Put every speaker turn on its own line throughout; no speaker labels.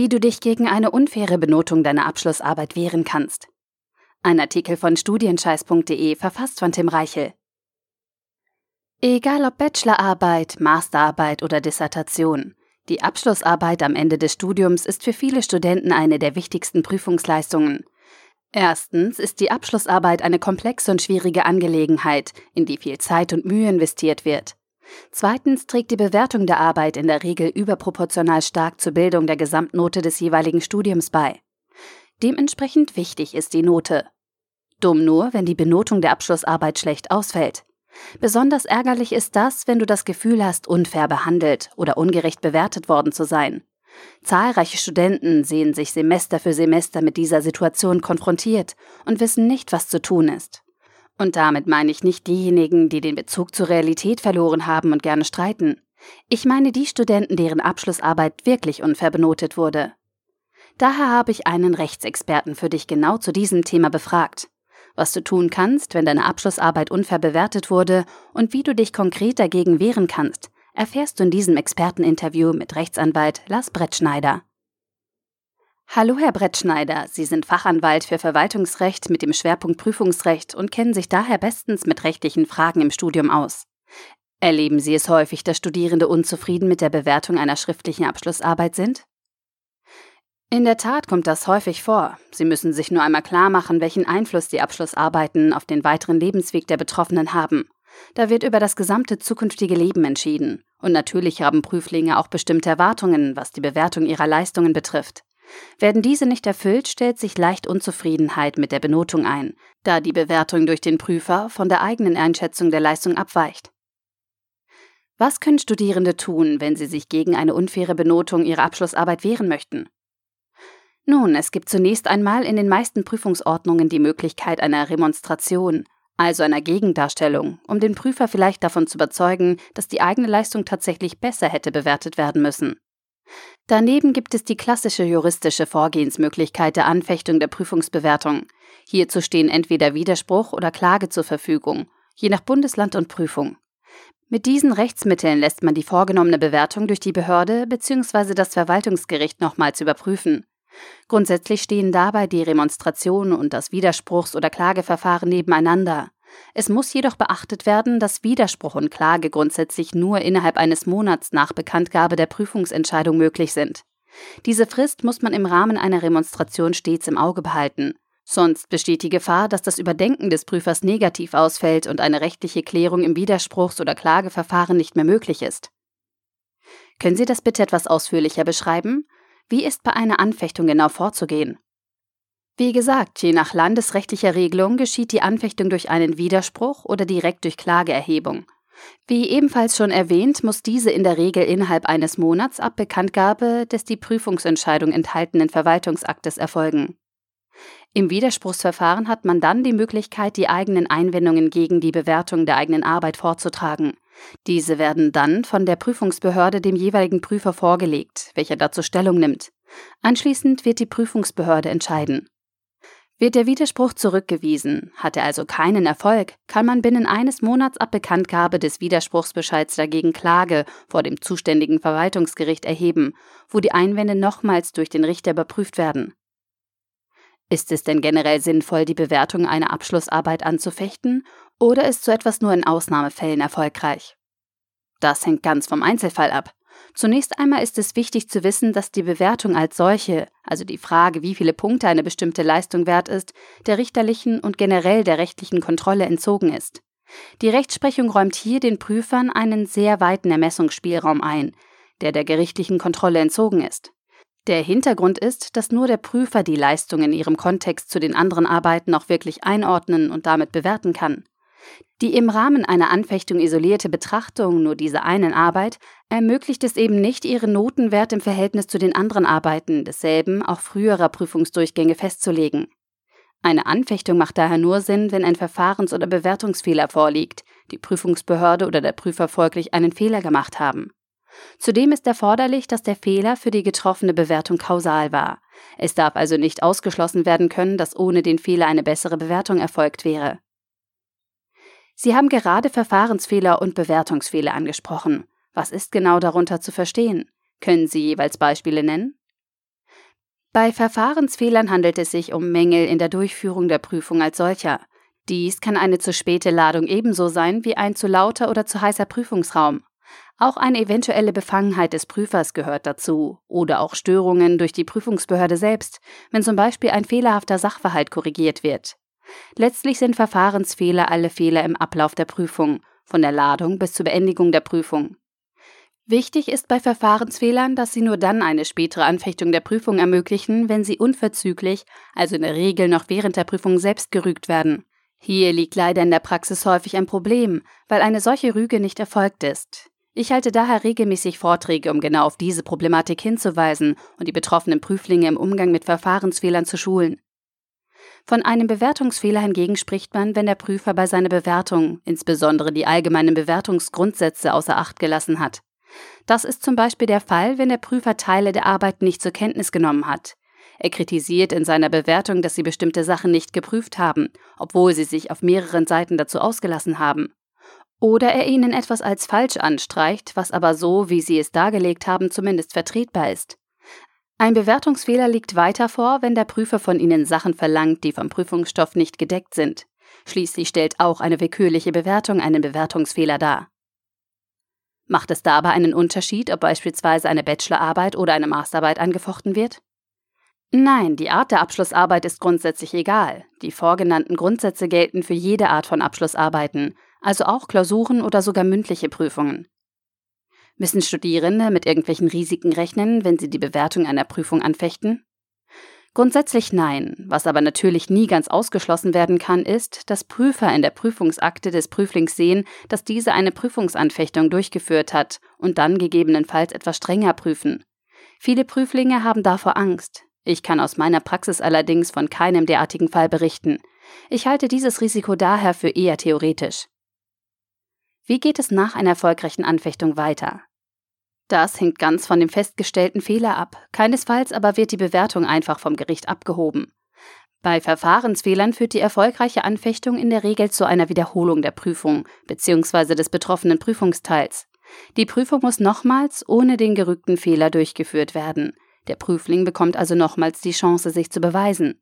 Wie du dich gegen eine unfaire Benotung deiner Abschlussarbeit wehren kannst. Ein Artikel von studienscheiß.de verfasst von Tim Reichel. Egal ob Bachelorarbeit, Masterarbeit oder Dissertation, die Abschlussarbeit am Ende des Studiums ist für viele Studenten eine der wichtigsten Prüfungsleistungen. Erstens ist die Abschlussarbeit eine komplexe und schwierige Angelegenheit, in die viel Zeit und Mühe investiert wird. Zweitens trägt die Bewertung der Arbeit in der Regel überproportional stark zur Bildung der Gesamtnote des jeweiligen Studiums bei. Dementsprechend wichtig ist die Note. Dumm nur, wenn die Benotung der Abschlussarbeit schlecht ausfällt. Besonders ärgerlich ist das, wenn du das Gefühl hast, unfair behandelt oder ungerecht bewertet worden zu sein. Zahlreiche Studenten sehen sich Semester für Semester mit dieser Situation konfrontiert und wissen nicht, was zu tun ist. Und damit meine ich nicht diejenigen, die den Bezug zur Realität verloren haben und gerne streiten. Ich meine die Studenten, deren Abschlussarbeit wirklich unfair benotet wurde. Daher habe ich einen Rechtsexperten für dich genau zu diesem Thema befragt. Was du tun kannst, wenn deine Abschlussarbeit unfair bewertet wurde und wie du dich konkret dagegen wehren kannst, erfährst du in diesem Experteninterview mit Rechtsanwalt Lars Brettschneider. Hallo, Herr Brettschneider. Sie sind Fachanwalt für Verwaltungsrecht mit dem Schwerpunkt Prüfungsrecht und kennen sich daher bestens mit rechtlichen Fragen im Studium aus. Erleben Sie es häufig, dass Studierende unzufrieden mit der Bewertung einer schriftlichen Abschlussarbeit sind? In der Tat kommt das häufig vor. Sie müssen sich nur einmal klar machen, welchen Einfluss die Abschlussarbeiten auf den weiteren Lebensweg der Betroffenen haben. Da wird über das gesamte zukünftige Leben entschieden. Und natürlich haben Prüflinge auch bestimmte Erwartungen, was die Bewertung ihrer Leistungen betrifft. Werden diese nicht erfüllt, stellt sich leicht Unzufriedenheit mit der Benotung ein, da die Bewertung durch den Prüfer von der eigenen Einschätzung der Leistung abweicht. Was können Studierende tun, wenn sie sich gegen eine unfaire Benotung ihrer Abschlussarbeit wehren möchten? Nun, es gibt zunächst einmal in den meisten Prüfungsordnungen die Möglichkeit einer Remonstration, also einer Gegendarstellung, um den Prüfer vielleicht davon zu überzeugen, dass die eigene Leistung tatsächlich besser hätte bewertet werden müssen. Daneben gibt es die klassische juristische Vorgehensmöglichkeit der Anfechtung der Prüfungsbewertung. Hierzu stehen entweder Widerspruch oder Klage zur Verfügung, je nach Bundesland und Prüfung. Mit diesen Rechtsmitteln lässt man die vorgenommene Bewertung durch die Behörde bzw. das Verwaltungsgericht nochmals überprüfen. Grundsätzlich stehen dabei die Remonstration und das Widerspruchs- oder Klageverfahren nebeneinander. Es muss jedoch beachtet werden, dass Widerspruch und Klage grundsätzlich nur innerhalb eines Monats nach Bekanntgabe der Prüfungsentscheidung möglich sind. Diese Frist muss man im Rahmen einer Remonstration stets im Auge behalten. Sonst besteht die Gefahr, dass das Überdenken des Prüfers negativ ausfällt und eine rechtliche Klärung im Widerspruchs- oder Klageverfahren nicht mehr möglich ist. Können Sie das bitte etwas ausführlicher beschreiben? Wie ist bei einer Anfechtung genau vorzugehen? Wie gesagt, je nach landesrechtlicher Regelung geschieht die Anfechtung durch einen Widerspruch oder direkt durch Klageerhebung. Wie ebenfalls schon erwähnt, muss diese in der Regel innerhalb eines Monats ab Bekanntgabe des die Prüfungsentscheidung enthaltenen Verwaltungsaktes erfolgen. Im Widerspruchsverfahren hat man dann die Möglichkeit, die eigenen Einwendungen gegen die Bewertung der eigenen Arbeit vorzutragen. Diese werden dann von der Prüfungsbehörde dem jeweiligen Prüfer vorgelegt, welcher dazu Stellung nimmt. Anschließend wird die Prüfungsbehörde entscheiden. Wird der Widerspruch zurückgewiesen, hat er also keinen Erfolg, kann man binnen eines Monats ab Bekanntgabe des Widerspruchsbescheids dagegen Klage vor dem zuständigen Verwaltungsgericht erheben, wo die Einwände nochmals durch den Richter überprüft werden. Ist es denn generell sinnvoll, die Bewertung einer Abschlussarbeit anzufechten, oder ist so etwas nur in Ausnahmefällen erfolgreich? Das hängt ganz vom Einzelfall ab. Zunächst einmal ist es wichtig zu wissen, dass die Bewertung als solche, also die Frage, wie viele Punkte eine bestimmte Leistung wert ist, der richterlichen und generell der rechtlichen Kontrolle entzogen ist. Die Rechtsprechung räumt hier den Prüfern einen sehr weiten Ermessungsspielraum ein, der der gerichtlichen Kontrolle entzogen ist. Der Hintergrund ist, dass nur der Prüfer die Leistung in ihrem Kontext zu den anderen Arbeiten auch wirklich einordnen und damit bewerten kann. Die im Rahmen einer Anfechtung isolierte Betrachtung nur dieser einen Arbeit ermöglicht es eben nicht, ihren Notenwert im Verhältnis zu den anderen Arbeiten desselben, auch früherer Prüfungsdurchgänge festzulegen. Eine Anfechtung macht daher nur Sinn, wenn ein Verfahrens- oder Bewertungsfehler vorliegt, die Prüfungsbehörde oder der Prüfer folglich einen Fehler gemacht haben. Zudem ist erforderlich, dass der Fehler für die getroffene Bewertung kausal war. Es darf also nicht ausgeschlossen werden können, dass ohne den Fehler eine bessere Bewertung erfolgt wäre. Sie haben gerade Verfahrensfehler und Bewertungsfehler angesprochen. Was ist genau darunter zu verstehen? Können Sie jeweils Beispiele nennen? Bei Verfahrensfehlern handelt es sich um Mängel in der Durchführung der Prüfung als solcher. Dies kann eine zu späte Ladung ebenso sein wie ein zu lauter oder zu heißer Prüfungsraum. Auch eine eventuelle Befangenheit des Prüfers gehört dazu oder auch Störungen durch die Prüfungsbehörde selbst, wenn zum Beispiel ein fehlerhafter Sachverhalt korrigiert wird. Letztlich sind Verfahrensfehler alle Fehler im Ablauf der Prüfung, von der Ladung bis zur Beendigung der Prüfung. Wichtig ist bei Verfahrensfehlern, dass sie nur dann eine spätere Anfechtung der Prüfung ermöglichen, wenn sie unverzüglich, also in der Regel noch während der Prüfung selbst gerügt werden. Hier liegt leider in der Praxis häufig ein Problem, weil eine solche Rüge nicht erfolgt ist. Ich halte daher regelmäßig Vorträge, um genau auf diese Problematik hinzuweisen und die betroffenen Prüflinge im Umgang mit Verfahrensfehlern zu schulen. Von einem Bewertungsfehler hingegen spricht man, wenn der Prüfer bei seiner Bewertung insbesondere die allgemeinen Bewertungsgrundsätze außer Acht gelassen hat. Das ist zum Beispiel der Fall, wenn der Prüfer Teile der Arbeit nicht zur Kenntnis genommen hat. Er kritisiert in seiner Bewertung, dass sie bestimmte Sachen nicht geprüft haben, obwohl sie sich auf mehreren Seiten dazu ausgelassen haben. Oder er ihnen etwas als falsch anstreicht, was aber so, wie sie es dargelegt haben, zumindest vertretbar ist. Ein Bewertungsfehler liegt weiter vor, wenn der Prüfer von ihnen Sachen verlangt, die vom Prüfungsstoff nicht gedeckt sind. Schließlich stellt auch eine willkürliche Bewertung einen Bewertungsfehler dar. Macht es da aber einen Unterschied, ob beispielsweise eine Bachelorarbeit oder eine Masterarbeit angefochten wird? Nein, die Art der Abschlussarbeit ist grundsätzlich egal. Die vorgenannten Grundsätze gelten für jede Art von Abschlussarbeiten, also auch Klausuren oder sogar mündliche Prüfungen. Müssen Studierende mit irgendwelchen Risiken rechnen, wenn sie die Bewertung einer Prüfung anfechten? Grundsätzlich nein. Was aber natürlich nie ganz ausgeschlossen werden kann, ist, dass Prüfer in der Prüfungsakte des Prüflings sehen, dass diese eine Prüfungsanfechtung durchgeführt hat und dann gegebenenfalls etwas strenger prüfen. Viele Prüflinge haben davor Angst. Ich kann aus meiner Praxis allerdings von keinem derartigen Fall berichten. Ich halte dieses Risiko daher für eher theoretisch. Wie geht es nach einer erfolgreichen Anfechtung weiter? Das hängt ganz von dem festgestellten Fehler ab, keinesfalls aber wird die Bewertung einfach vom Gericht abgehoben. Bei Verfahrensfehlern führt die erfolgreiche Anfechtung in der Regel zu einer Wiederholung der Prüfung bzw. des betroffenen Prüfungsteils. Die Prüfung muss nochmals ohne den gerügten Fehler durchgeführt werden. Der Prüfling bekommt also nochmals die Chance, sich zu beweisen.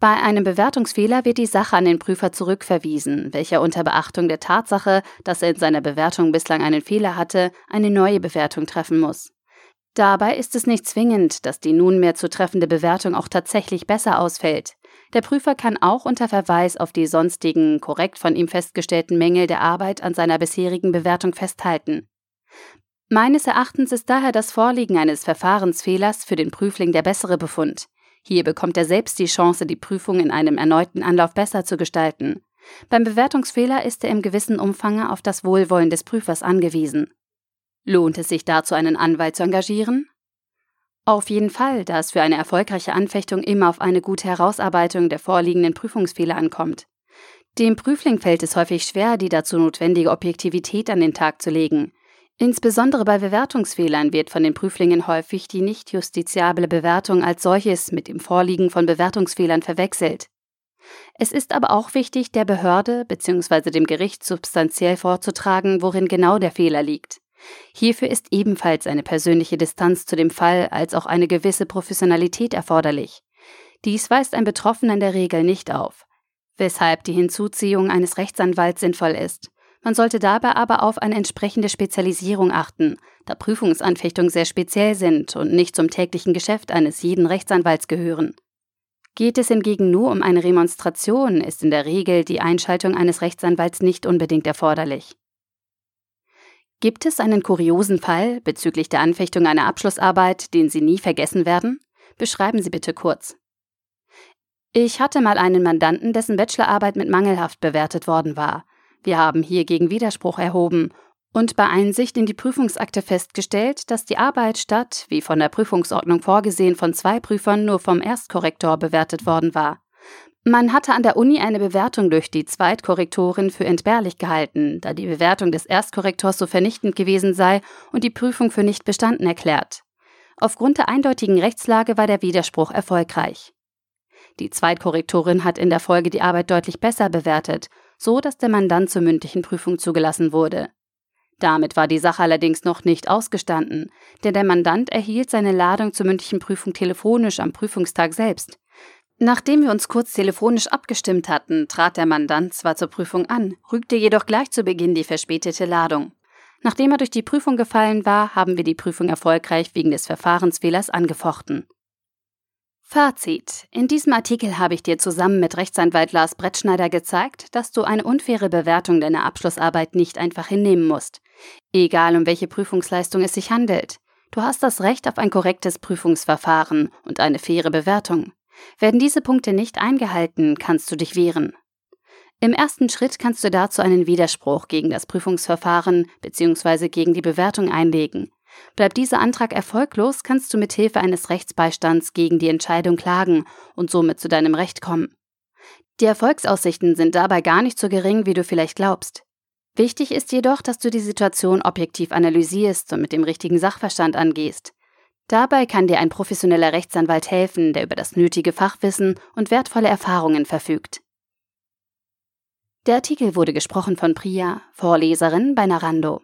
Bei einem Bewertungsfehler wird die Sache an den Prüfer zurückverwiesen, welcher unter Beachtung der Tatsache, dass er in seiner Bewertung bislang einen Fehler hatte, eine neue Bewertung treffen muss. Dabei ist es nicht zwingend, dass die nunmehr zu treffende Bewertung auch tatsächlich besser ausfällt. Der Prüfer kann auch unter Verweis auf die sonstigen, korrekt von ihm festgestellten Mängel der Arbeit an seiner bisherigen Bewertung festhalten. Meines Erachtens ist daher das Vorliegen eines Verfahrensfehlers für den Prüfling der bessere Befund. Hier bekommt er selbst die Chance, die Prüfung in einem erneuten Anlauf besser zu gestalten. Beim Bewertungsfehler ist er im gewissen Umfang auf das Wohlwollen des Prüfers angewiesen. Lohnt es sich dazu, einen Anwalt zu engagieren? Auf jeden Fall, da es für eine erfolgreiche Anfechtung immer auf eine gute Herausarbeitung der vorliegenden Prüfungsfehler ankommt. Dem Prüfling fällt es häufig schwer, die dazu notwendige Objektivität an den Tag zu legen. Insbesondere bei Bewertungsfehlern wird von den Prüflingen häufig die nicht justiziable Bewertung als solches mit dem Vorliegen von Bewertungsfehlern verwechselt. Es ist aber auch wichtig, der Behörde bzw. dem Gericht substanziell vorzutragen, worin genau der Fehler liegt. Hierfür ist ebenfalls eine persönliche Distanz zu dem Fall als auch eine gewisse Professionalität erforderlich. Dies weist ein Betroffener in der Regel nicht auf, weshalb die Hinzuziehung eines Rechtsanwalts sinnvoll ist. Man sollte dabei aber auf eine entsprechende Spezialisierung achten, da Prüfungsanfechtungen sehr speziell sind und nicht zum täglichen Geschäft eines jeden Rechtsanwalts gehören. Geht es hingegen nur um eine Remonstration, ist in der Regel die Einschaltung eines Rechtsanwalts nicht unbedingt erforderlich. Gibt es einen kuriosen Fall bezüglich der Anfechtung einer Abschlussarbeit, den Sie nie vergessen werden? Beschreiben Sie bitte kurz. Ich hatte mal einen Mandanten, dessen Bachelorarbeit mit mangelhaft bewertet worden war. Wir haben hier gegen Widerspruch erhoben und bei Einsicht in die Prüfungsakte festgestellt, dass die Arbeit statt, wie von der Prüfungsordnung vorgesehen, von zwei Prüfern nur vom Erstkorrektor bewertet worden war. Man hatte an der Uni eine Bewertung durch die Zweitkorrektorin für entbehrlich gehalten, da die Bewertung des Erstkorrektors so vernichtend gewesen sei und die Prüfung für nicht bestanden erklärt. Aufgrund der eindeutigen Rechtslage war der Widerspruch erfolgreich. Die Zweitkorrektorin hat in der Folge die Arbeit deutlich besser bewertet so dass der Mandant zur mündlichen Prüfung zugelassen wurde. Damit war die Sache allerdings noch nicht ausgestanden, denn der Mandant erhielt seine Ladung zur mündlichen Prüfung telefonisch am Prüfungstag selbst. Nachdem wir uns kurz telefonisch abgestimmt hatten, trat der Mandant zwar zur Prüfung an, rügte jedoch gleich zu Beginn die verspätete Ladung. Nachdem er durch die Prüfung gefallen war, haben wir die Prüfung erfolgreich wegen des Verfahrensfehlers angefochten. Fazit. In diesem Artikel habe ich dir zusammen mit Rechtsanwalt Lars Brettschneider gezeigt, dass du eine unfaire Bewertung deiner Abschlussarbeit nicht einfach hinnehmen musst. Egal um welche Prüfungsleistung es sich handelt. Du hast das Recht auf ein korrektes Prüfungsverfahren und eine faire Bewertung. Werden diese Punkte nicht eingehalten, kannst du dich wehren. Im ersten Schritt kannst du dazu einen Widerspruch gegen das Prüfungsverfahren bzw. gegen die Bewertung einlegen. Bleibt dieser Antrag erfolglos, kannst du mit Hilfe eines Rechtsbeistands gegen die Entscheidung klagen und somit zu deinem Recht kommen. Die Erfolgsaussichten sind dabei gar nicht so gering, wie du vielleicht glaubst. Wichtig ist jedoch, dass du die Situation objektiv analysierst und mit dem richtigen Sachverstand angehst. Dabei kann dir ein professioneller Rechtsanwalt helfen, der über das nötige Fachwissen und wertvolle Erfahrungen verfügt. Der Artikel wurde gesprochen von Priya, Vorleserin bei Narando.